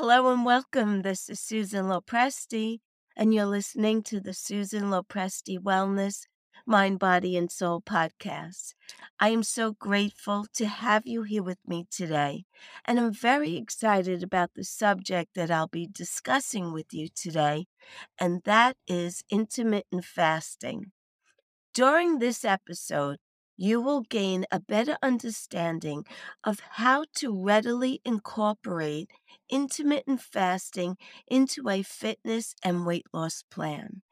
Hello and welcome. This is Susan Lopresti, and you're listening to the Susan Lopresti Wellness Mind, Body, and Soul podcast. I am so grateful to have you here with me today, and I'm very excited about the subject that I'll be discussing with you today, and that is intermittent fasting. During this episode, you will gain a better understanding of how to readily incorporate intermittent fasting into a fitness and weight loss plan.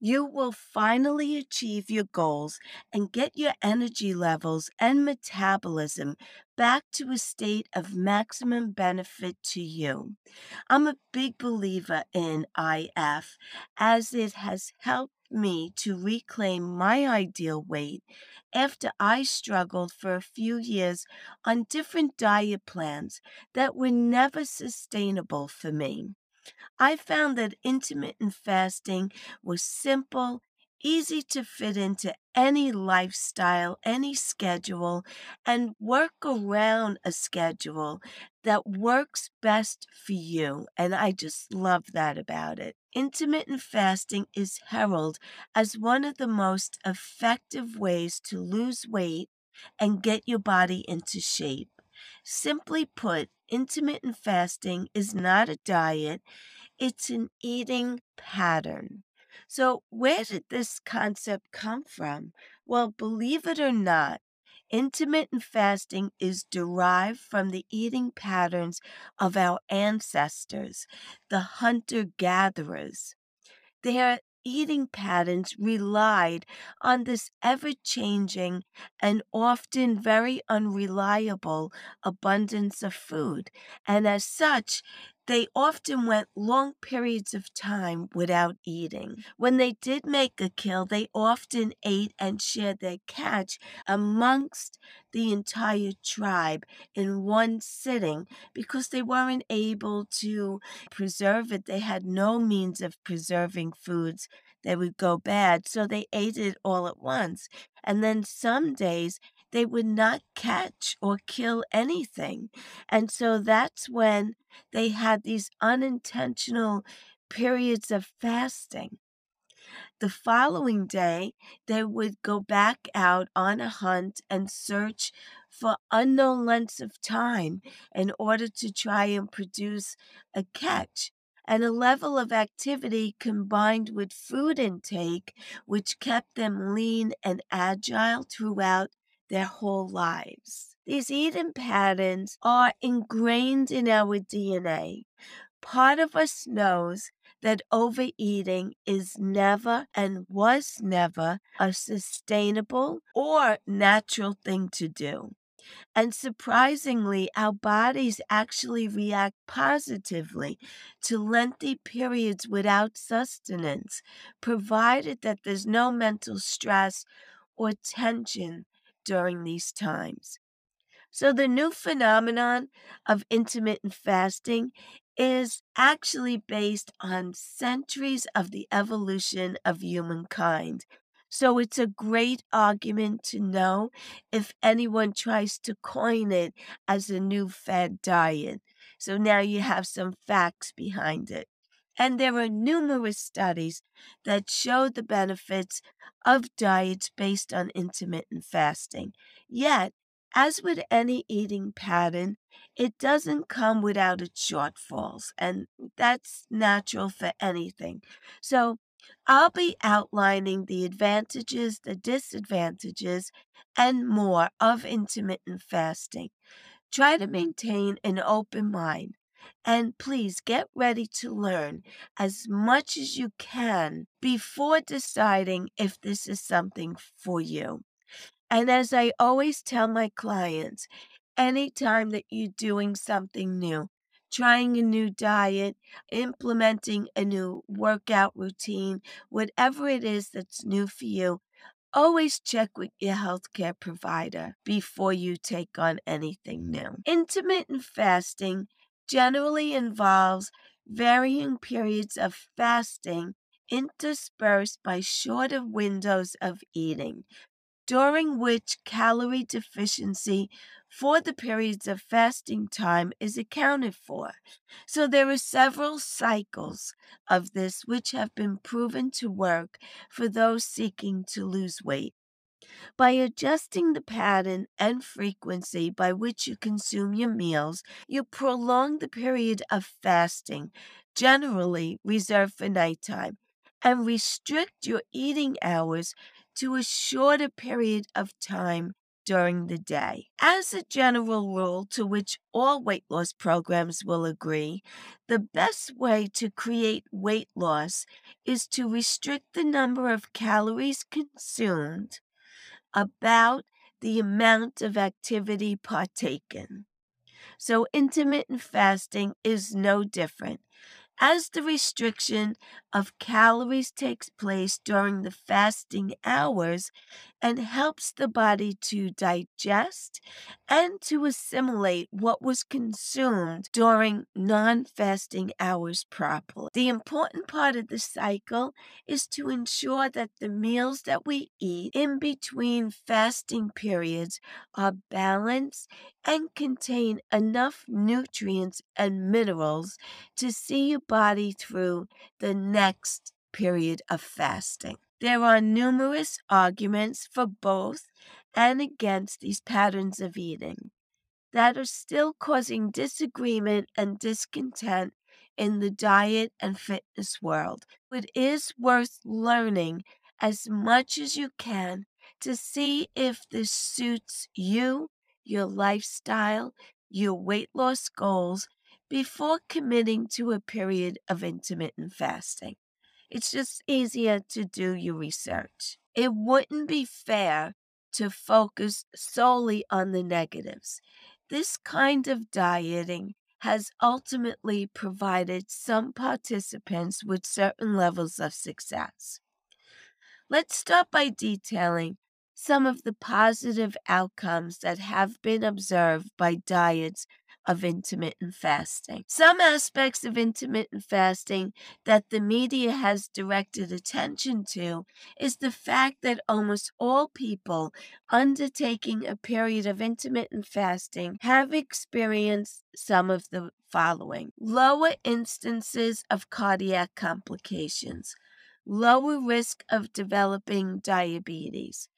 You will finally achieve your goals and get your energy levels and metabolism back to a state of maximum benefit to you. I'm a big believer in IF as it has helped me to reclaim my ideal weight after I struggled for a few years on different diet plans that were never sustainable for me. I found that intermittent fasting was simple, easy to fit into any lifestyle, any schedule, and work around a schedule that works best for you. And I just love that about it. Intermittent fasting is heralded as one of the most effective ways to lose weight and get your body into shape. Simply put, intermittent fasting is not a diet, it's an eating pattern. So, where did this concept come from? Well, believe it or not, intermittent fasting is derived from the eating patterns of our ancestors, the hunter gatherers. Their eating patterns relied on this ever changing and often very unreliable abundance of food, and as such, they often went long periods of time without eating. When they did make a kill, they often ate and shared their catch amongst the entire tribe in one sitting because they weren't able to preserve it. They had no means of preserving foods that would go bad, so they ate it all at once. And then some days they would not catch or kill anything. And so that's when they had these unintentional periods of fasting. The following day, they would go back out on a hunt and search for unknown lengths of time in order to try and produce a catch and a level of activity combined with food intake, which kept them lean and agile throughout their whole lives. These eating patterns are ingrained in our DNA. Part of us knows that overeating is never and was never a sustainable or natural thing to do. And surprisingly, our bodies actually react positively to lengthy periods without sustenance, provided that there's no mental stress or tension during these times. So, the new phenomenon of intermittent fasting is actually based on centuries of the evolution of humankind. So, it's a great argument to know if anyone tries to coin it as a new fad diet. So, now you have some facts behind it. And there are numerous studies that show the benefits of diets based on intermittent fasting. Yet, as with any eating pattern, it doesn't come without its shortfalls, and that's natural for anything. So, I'll be outlining the advantages, the disadvantages, and more of intermittent fasting. Try to maintain an open mind and please get ready to learn as much as you can before deciding if this is something for you. And as I always tell my clients, anytime that you're doing something new, trying a new diet, implementing a new workout routine, whatever it is that's new for you, always check with your healthcare provider before you take on anything new. Intermittent fasting generally involves varying periods of fasting interspersed by shorter windows of eating. during which calorie deficiency for the periods of fasting time is accounted for. So there are several cycles of this which have been proven to work for those seeking to lose weight. By adjusting the pattern and frequency by which you consume your meals, you prolong the period of fasting, generally reserved for nighttime, and restrict your eating hours to a shorter period of time during the day. As a general rule to which all weight loss programs will agree, the best way to create weight loss is to restrict the number of calories consumed about the amount of activity partaken. So, intermittent fasting is no different. As the restriction of calories takes place during the fasting hours and helps the body to digest and to assimilate what was consumed during non fasting hours properly. The important part of the cycle is to ensure that the meals that we eat in between fasting periods are balanced and contain enough nutrients and minerals to see your body through the next period of fasting. There are numerous arguments for both and against these patterns of eating that are still causing disagreement and discontent in the diet and fitness world. It is worth learning as much as you can to see if this suits you, your lifestyle, your weight loss goals, before committing to a period of intermittent fasting. It's just easier to do your research. It wouldn't be fair to focus solely on the negatives. This kind of dieting has ultimately provided some participants with certain levels of success. Let's start by detailing some of the positive outcomes that have been observed by diets of intermittent fasting. Some aspects of intermittent fasting that the media has directed attention to is the fact that almost all people undertaking a period of intermittent fasting have experienced some of the following lower instances of cardiac complications, lower risk of developing diabetes,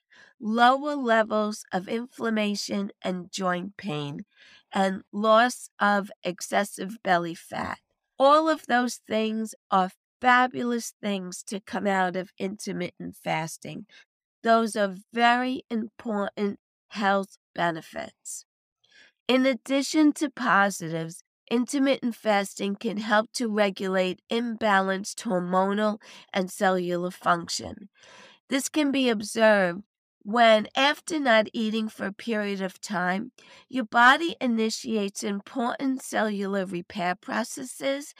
lower levels of inflammation and joint pain, and loss of excessive belly fat. All of those things are fabulous things to come out of intermittent fasting. Those are very important health benefits. In addition to positives, intermittent fasting can help to regulate imbalanced hormonal and cellular function. This can be observed when, after not eating for a period of time, your body initiates important cellular repair processes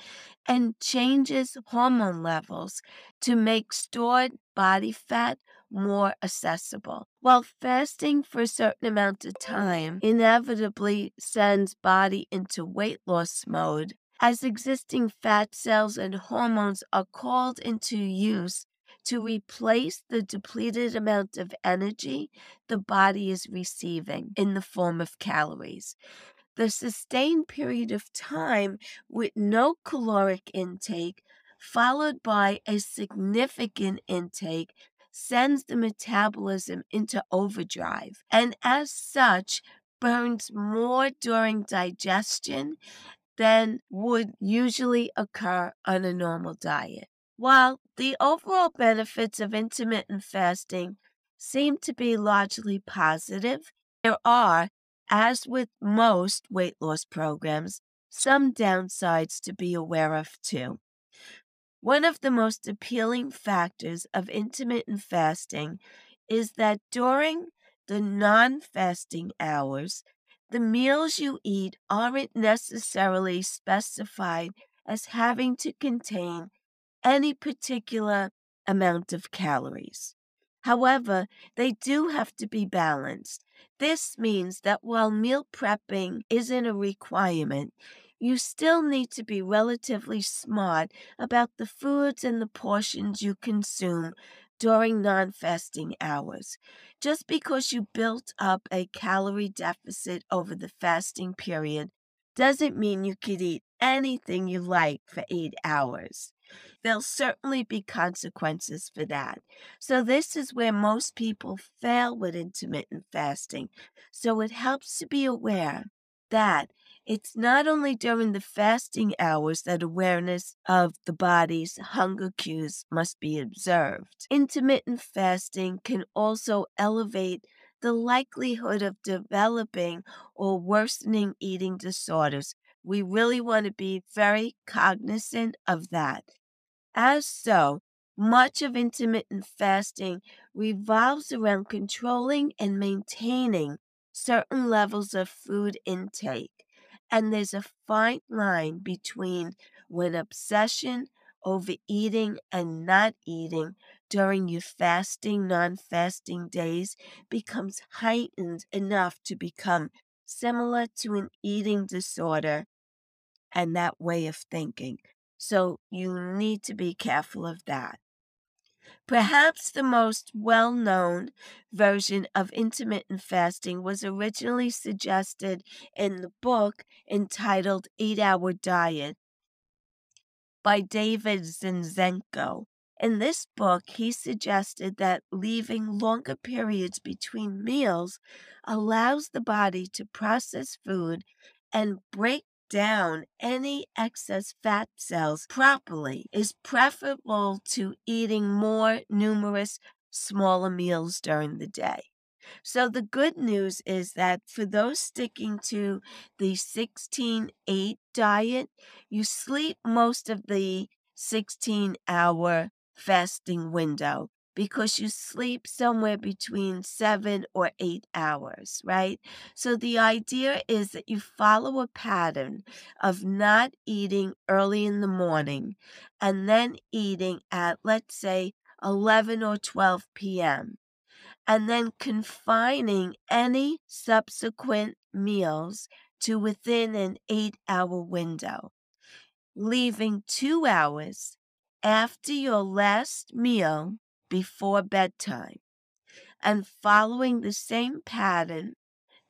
and changes hormone levels to make stored body fat more accessible. While fasting for a certain amount of time inevitably sends body into weight loss mode, as existing fat cells and hormones are called into use to replace the depleted amount of energy the body is receiving in the form of calories. The sustained period of time with no caloric intake, followed by a significant intake, sends the metabolism into overdrive and, as such, burns more during digestion than would usually occur on a normal diet. While the overall benefits of intermittent fasting seem to be largely positive, there are, as with most weight loss programs, some downsides to be aware of too. One of the most appealing factors of intermittent fasting is that during the non fasting hours, the meals you eat aren't necessarily specified as having to contain any particular amount of calories. However, they do have to be balanced. This means that while meal prepping isn't a requirement, you still need to be relatively smart about the foods and the portions you consume during non fasting hours. Just because you built up a calorie deficit over the fasting period doesn't mean you could eat anything you like for eight hours. There'll certainly be consequences for that. So, this is where most people fail with intermittent fasting. So, it helps to be aware that it's not only during the fasting hours that awareness of the body's hunger cues must be observed. Intermittent fasting can also elevate the likelihood of developing or worsening eating disorders. We really want to be very cognizant of that. As so, much of intermittent fasting revolves around controlling and maintaining certain levels of food intake. And there's a fine line between when obsession, overeating, and not eating during your fasting, non fasting days becomes heightened enough to become similar to an eating disorder and that way of thinking. So you need to be careful of that. Perhaps the most well known version of intermittent fasting was originally suggested in the book entitled Eight Hour Diet by David Zinczenko. In this book, he suggested that leaving longer periods between meals allows the body to process food and break down any excess fat cells properly is preferable to eating more numerous smaller meals during the day. So the good news is that for those sticking to the 16 8 diet, you sleep most of the 16 hour fasting window because you sleep somewhere between seven or eight hours, right? So the idea is that you follow a pattern of not eating early in the morning and then eating at, let's say, 11 or 12 p.m., and then confining any subsequent meals to within an eight hour window, leaving two hours after your last meal before bedtime and following the same pattern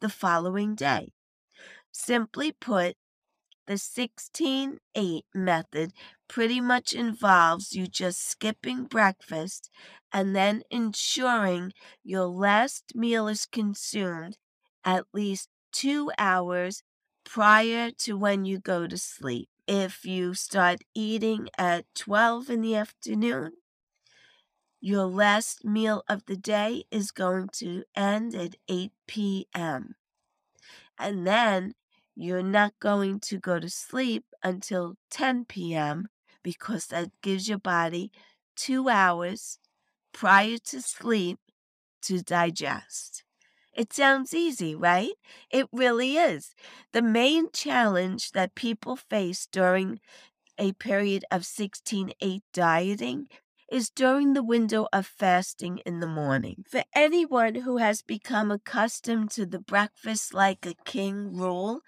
the following day. Simply put, the 16 8 method pretty much involves you just skipping breakfast and then ensuring your last meal is consumed at least two hours prior to when you go to sleep. If you start eating at 12 in the afternoon, your last meal of the day is going to end at 8 p.m. And then you're not going to go to sleep until 10 p.m. because that gives your body two hours prior to sleep to digest. It sounds easy, right? It really is. The main challenge that people face during a period of 16 8 dieting is during the window of fasting in the morning. For anyone who has become accustomed to the breakfast like a king rule,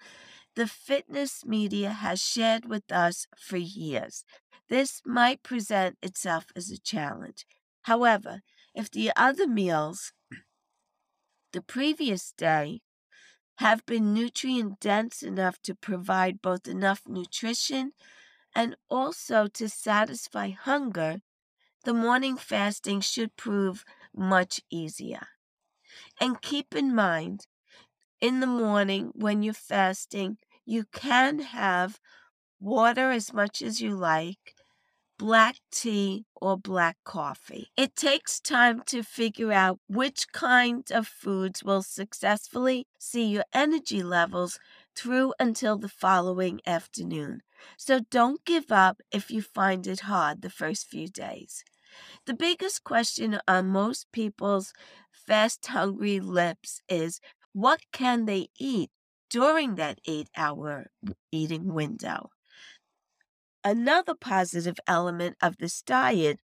the fitness media has shared with us for years. This might present itself as a challenge. However, if the other meals the previous day have been nutrient dense enough to provide both enough nutrition and also to satisfy hunger, the morning fasting should prove much easier. And keep in mind, in the morning when you're fasting, you can have water as much as you like, black tea, or black coffee. It takes time to figure out which kind of foods will successfully see your energy levels through until the following afternoon. So don't give up if you find it hard the first few days. The biggest question on most people's fast hungry lips is what can they eat during that eight hour eating window? Another positive element of this diet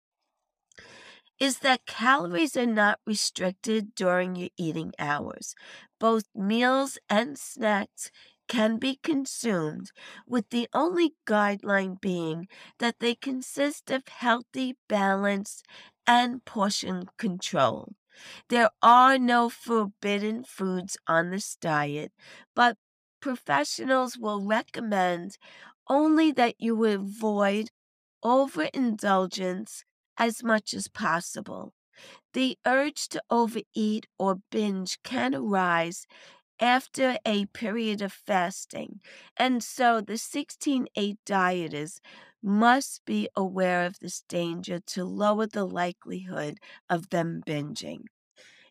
is that calories are not restricted during your eating hours. Both meals and snacks can be consumed, with the only guideline being that they consist of healthy, balanced, and portion control. There are no forbidden foods on this diet, but professionals will recommend only that you avoid overindulgence as much as possible. The urge to overeat or binge can arise after a period of fasting, and so the 16 8 dieters must be aware of this danger to lower the likelihood of them binging.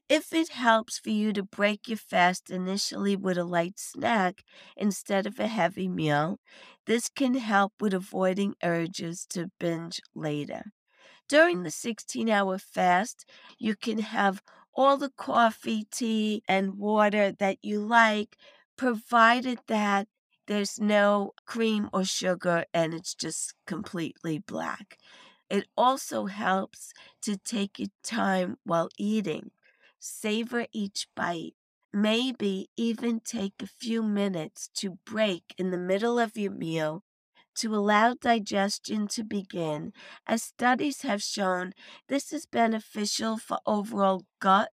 If it helps for you to break your fast initially with a light snack instead of a heavy meal, this can help with avoiding urges to binge later. During the 16 hour fast, you can have all the coffee, tea, and water that you like, provided that there's no cream or sugar and it's just completely black. It also helps to take your time while eating. Savor each bite. Maybe even take a few minutes to break in the middle of your meal to allow digestion to begin, as studies have shown this is beneficial for overall gut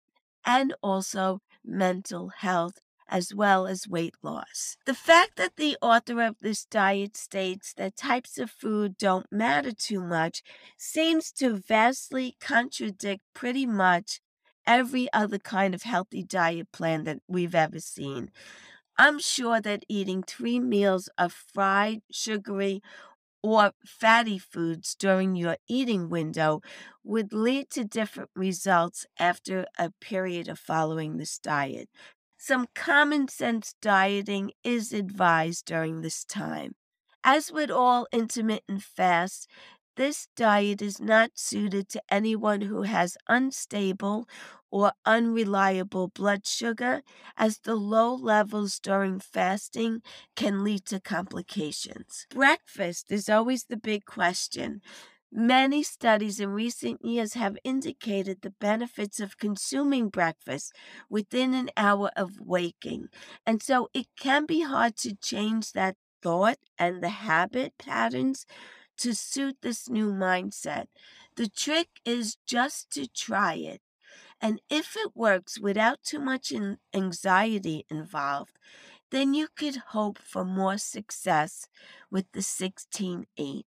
and also mental health as well as weight loss. The fact that the author of this diet states that types of food don't matter too much seems to vastly contradict pretty much every other kind of healthy diet plan that we've ever seen. I'm sure that eating three meals of fried, sugary, or fatty foods during your eating window would lead to different results after a period of following this diet. Some common sense dieting is advised during this time. As with all intermittent fasts, this diet is not suited to anyone who has unstable or unreliable blood sugar, as the low levels during fasting can lead to complications. Breakfast is always the big question. Many studies in recent years have indicated the benefits of consuming breakfast within an hour of waking. And so it can be hard to change that thought and the habit patterns to suit this new mindset. The trick is just to try it. And if it works without too much anxiety involved, then you could hope for more success with the 16 8.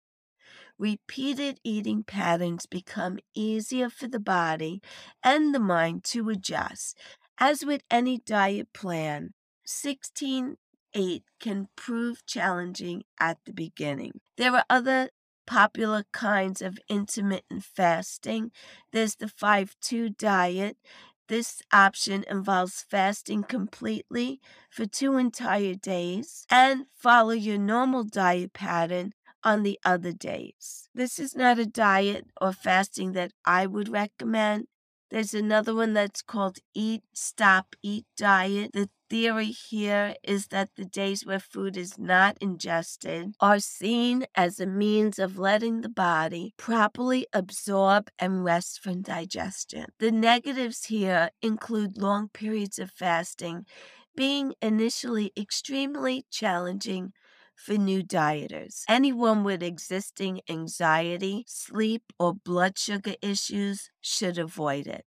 Repeated eating patterns become easier for the body and the mind to adjust. As with any diet plan, 16 8 can prove challenging at the beginning. There are other popular kinds of intermittent fasting. There's the 5 2 diet. This option involves fasting completely for two entire days and follow your normal diet pattern on the other days. This is not a diet or fasting that I would recommend. There's another one that's called Eat, Stop, Eat Diet. The theory here is that the days where food is not ingested are seen as a means of letting the body properly absorb and rest from digestion. The negatives here include long periods of fasting being initially extremely challenging for new dieters. Anyone with existing anxiety, sleep, or blood sugar issues should avoid it.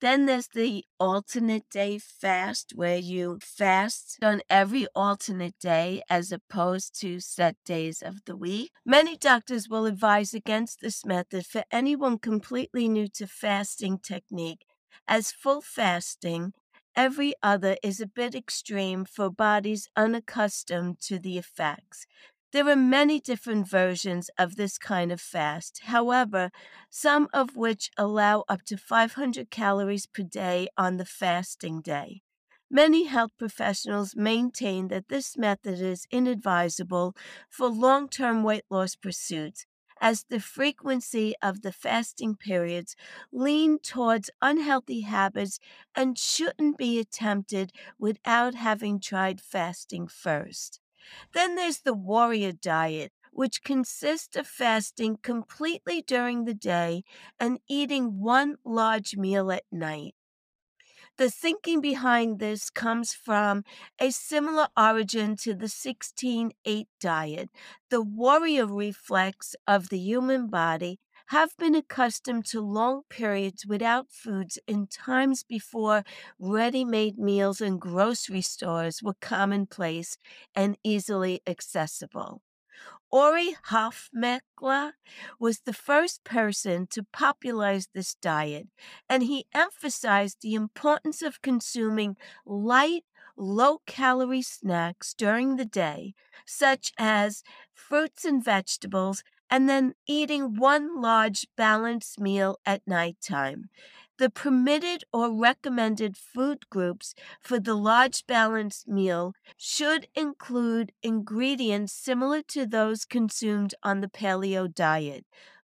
Then there's the alternate day fast, where you fast on every alternate day as opposed to set days of the week. Many doctors will advise against this method for anyone completely new to fasting technique, as full fasting every other is a bit extreme for bodies unaccustomed to the effects. There are many different versions of this kind of fast, however, some of which allow up to 500 calories per day on the fasting day. Many health professionals maintain that this method is inadvisable for long term weight loss pursuits, as the frequency of the fasting periods lean towards unhealthy habits and shouldn't be attempted without having tried fasting first. Then there's the warrior diet, which consists of fasting completely during the day and eating one large meal at night. The thinking behind this comes from a similar origin to the 16 8 diet. The warrior reflex of the human body have been accustomed to long periods without foods in times before ready made meals in grocery stores were commonplace and easily accessible. Ori Hofmekler was the first person to popularize this diet, and he emphasized the importance of consuming light, low calorie snacks during the day, such as fruits and vegetables, and then eating one large balanced meal at nighttime. The permitted or recommended food groups for the large balanced meal should include ingredients similar to those consumed on the paleo diet,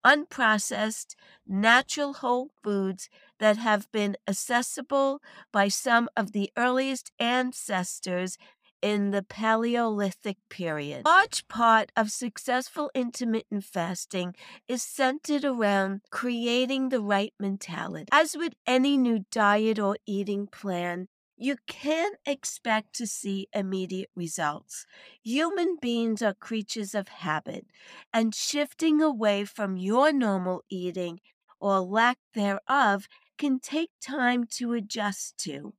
unprocessed, natural whole foods that have been accessible by some of the earliest ancestors in the Paleolithic period. Large part of successful intermittent fasting is centered around creating the right mentality. As with any new diet or eating plan, you can't expect to see immediate results. Human beings are creatures of habit, and shifting away from your normal eating or lack thereof can take time to adjust to.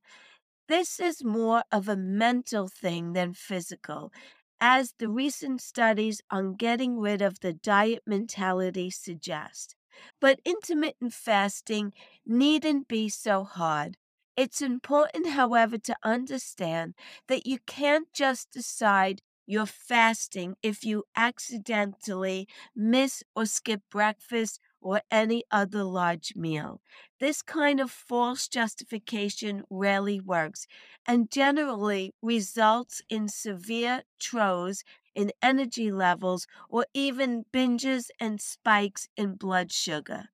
This is more of a mental thing than physical, as the mm-hmm. recent studies on getting rid of the diet mentality suggest. But intermittent fasting needn't be so hard. It's important, however, to understand that you can't just decide you're fasting if you accidentally miss or skip breakfast or any other large meal. This kind of false justification rarely works and generally results in severe throws in energy levels or even binges and spikes in blood sugar.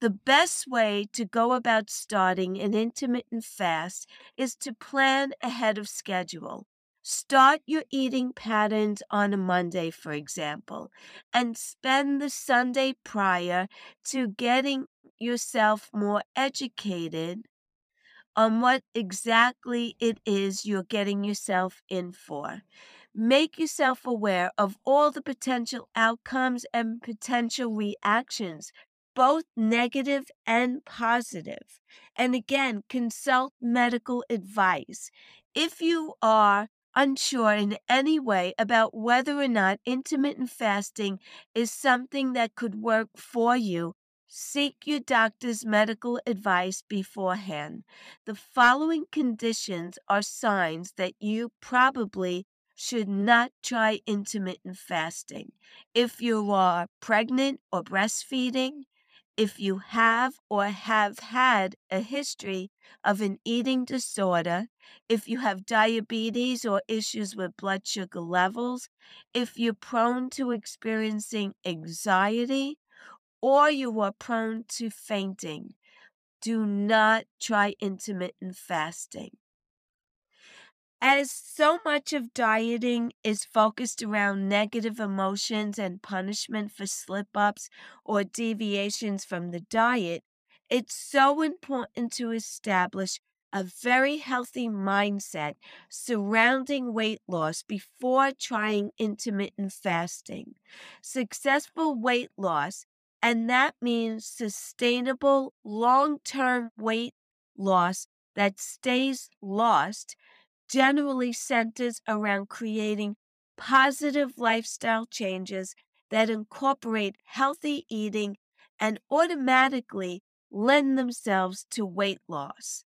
The best way to go about starting an intermittent fast is to plan ahead of schedule. Start your eating patterns on a Monday, for example, and spend the Sunday prior to getting yourself more educated on what exactly it is you're getting yourself in for. Make yourself aware of all the potential outcomes and potential reactions, both negative and positive. And again, consult medical advice. If you are unsure in any way about whether or not intermittent fasting is something that could work for you, seek your doctor's medical advice beforehand. The following conditions are signs that you probably should not try intermittent fasting. If you are pregnant or breastfeeding, if you have or have had a history of an eating disorder, if you have diabetes or issues with blood sugar levels, if you're prone to experiencing anxiety, or you are prone to fainting, do not try intermittent fasting. As so much of dieting is focused around negative emotions and punishment for slip ups or deviations from the diet, it's so important to establish a very healthy mindset surrounding weight loss before trying intermittent fasting. Successful weight loss, and that means sustainable long term weight loss that stays lost generally centers around creating positive lifestyle changes that incorporate healthy eating and automatically lend themselves to weight loss.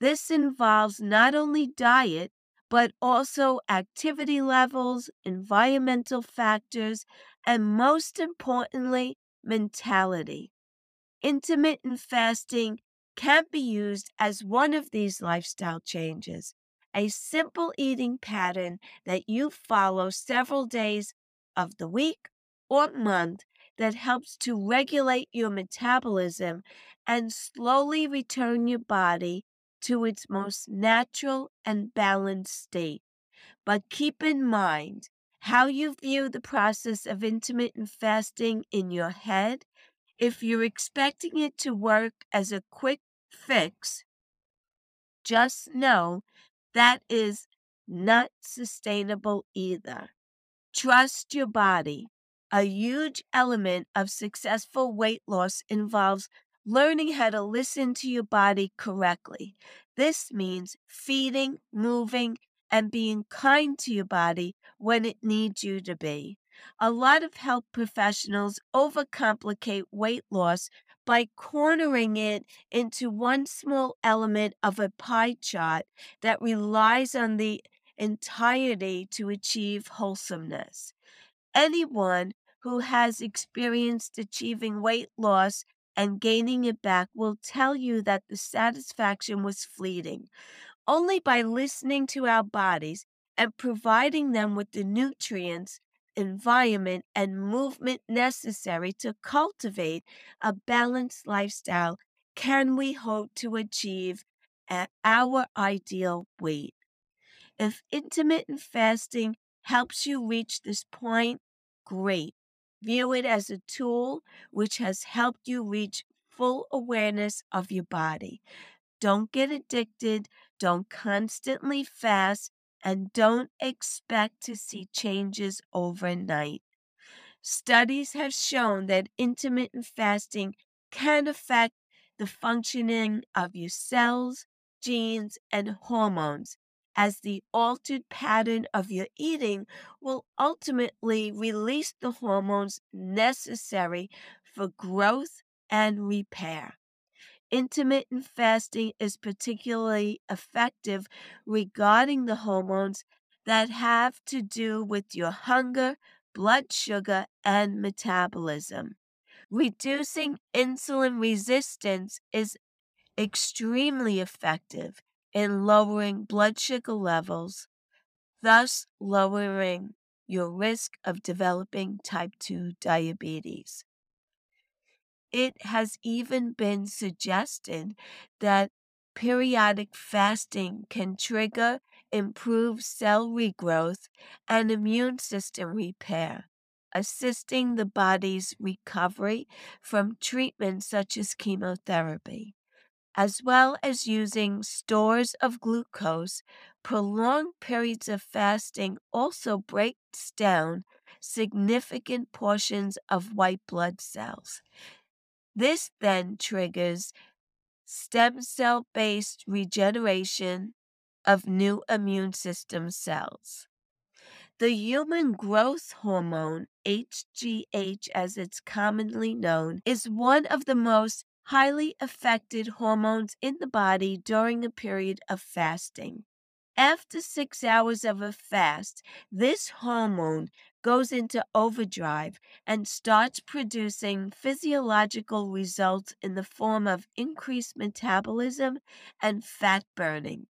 This involves not only diet, but also activity levels, environmental factors, and most importantly, mentality. Intermittent fasting can be used as one of these lifestyle changes a simple eating pattern that you follow several days of the week or month that helps to regulate your metabolism and slowly return your body to its most natural and balanced state. But keep in mind how you view the process of intermittent fasting in your head. If you're expecting it to work as a quick fix, just know that is not sustainable either. Trust your body. A huge element of successful weight loss involves learning how to listen to your body correctly. This means feeding, moving, and being kind to your body when it needs you to be. A lot of health professionals overcomplicate weight loss by cornering it into one small element of a pie chart that relies on the entirety to achieve wholesomeness. Anyone who has experienced achieving weight loss and gaining it back will tell you that the satisfaction was fleeting. Only by listening to our bodies and providing them with the nutrients, environment, and movement necessary to cultivate a balanced lifestyle can we hope to achieve at our ideal weight. If intermittent fasting helps you reach this point, great. View it as a tool which has helped you reach full awareness of your body. Don't get addicted, don't constantly fast, and don't expect to see changes overnight. Studies have shown that intermittent fasting can affect the functioning of your cells, genes, and hormones, as the altered pattern of your eating will ultimately release the hormones necessary for growth and repair. Intermittent fasting is particularly effective regarding the hormones that have to do with your hunger, blood sugar, and metabolism. Reducing insulin resistance is extremely effective in lowering blood sugar levels, thus lowering your risk of developing type 2 diabetes. It has even been suggested that periodic fasting can trigger improved cell regrowth and immune system repair, assisting the body's recovery from treatments such as chemotherapy. As well as using stores of glucose, prolonged periods of fasting also breaks down significant portions of white blood cells. This then triggers stem cell based regeneration of new immune system cells. The human growth hormone, HGH as it's commonly known, is one of the most highly affected hormones in the body during a period of fasting. After six hours of a fast, this hormone goes into overdrive and starts producing physiological results in the form of increased metabolism and fat burning.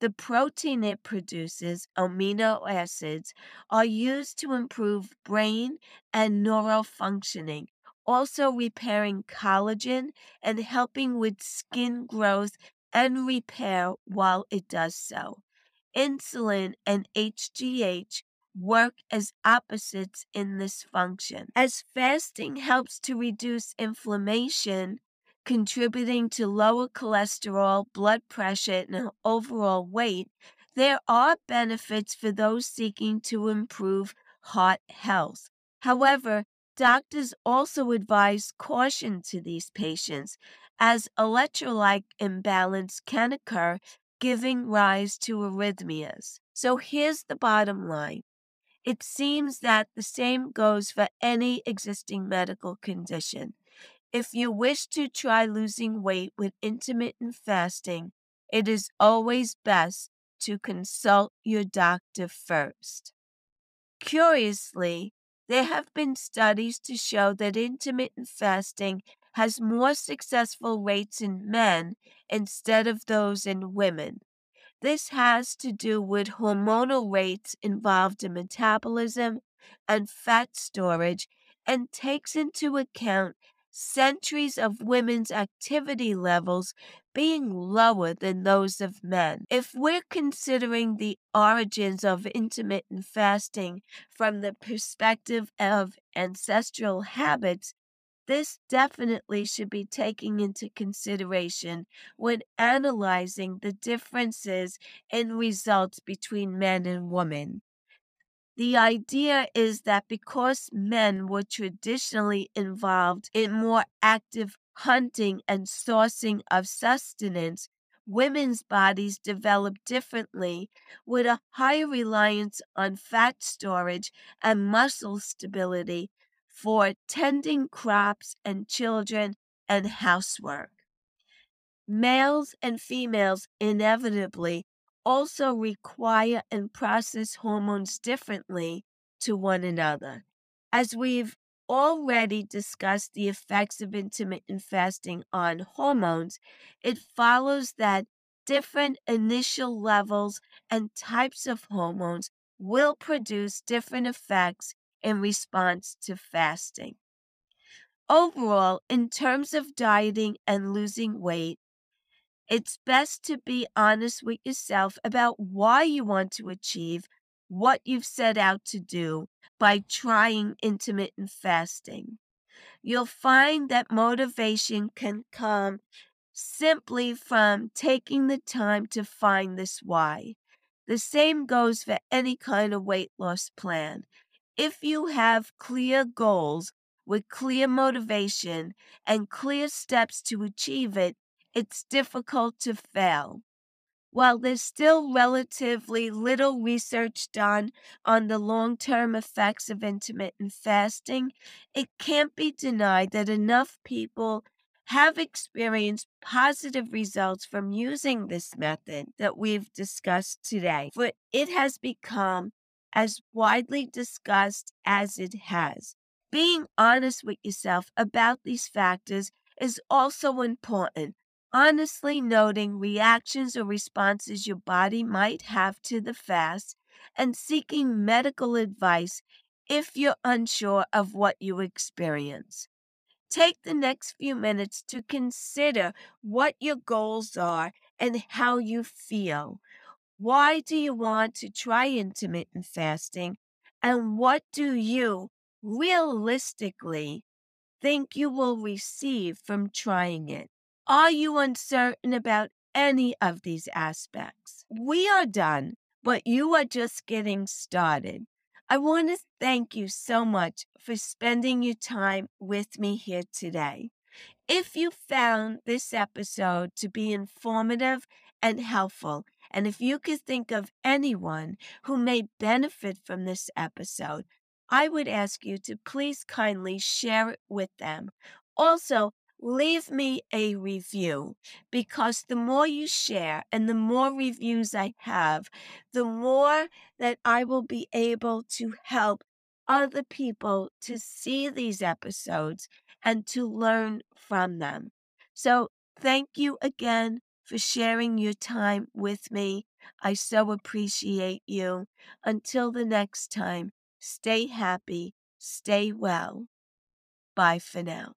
The protein it produces, amino acids, are used to improve brain and neural functioning, also repairing collagen and helping with skin growth and repair while it does so insulin and HGH work as opposites in this function. As fasting helps to reduce inflammation, contributing to lower cholesterol, blood pressure, and overall weight, there are benefits for those seeking to improve heart health. However, doctors also advise caution to these patients as electrolyte imbalance can occur giving rise to arrhythmias. So here's the bottom line. It seems that the same goes for any existing medical condition. If you wish to try losing weight with intermittent fasting, it is always best to consult your doctor first. Curiously, there have been studies to show that intermittent fasting has more successful rates in men instead of those in women. This has to do with hormonal rates involved in metabolism and fat storage and takes into account centuries of women's activity levels being lower than those of men. If we're considering the origins of intermittent fasting from the perspective of ancestral habits, this definitely should be taken into consideration when analyzing the differences in results between men and women. The idea is that because men were traditionally involved in more active hunting and sourcing of sustenance, women's bodies develop differently with a higher reliance on fat storage and muscle stability for tending crops and children and housework. Males and females inevitably also require and process hormones differently to one another. As we've already discussed the effects of intermittent fasting on hormones, it follows that different initial levels and types of hormones will produce different effects in response to fasting. Overall, in terms of dieting and losing weight, it's best to be honest with yourself about why you want to achieve what you've set out to do by trying intermittent fasting. You'll find that motivation can come simply from taking the time to find this why. The same goes for any kind of weight loss plan. If you have clear goals with clear motivation and clear steps to achieve it, it's difficult to fail. While there's still relatively little research done on the long term effects of intermittent fasting, it can't be denied that enough people have experienced positive results from using this method that we've discussed today. For it has become as widely discussed as it has. Being honest with yourself about these factors is also important honestly noting reactions or responses your body might have to the fast, and seeking medical advice if you're unsure of what you experience. Take the next few minutes to consider what your goals are and how you feel. Why do you want to try intermittent fasting? And what do you realistically think you will receive from trying it? Are you uncertain about any of these aspects? We are done, but you are just getting started. I want to thank you so much for spending your time with me here today. If you found this episode to be informative and helpful, and if you could think of anyone who may benefit from this episode, I would ask you to please kindly share it with them. Also, leave me a review because the more you share and the more reviews I have, the more that I will be able to help other people to see these episodes and to learn from them. So, thank you again for sharing your time with me. I so appreciate you. Until the next time, stay happy, stay well. Bye for now.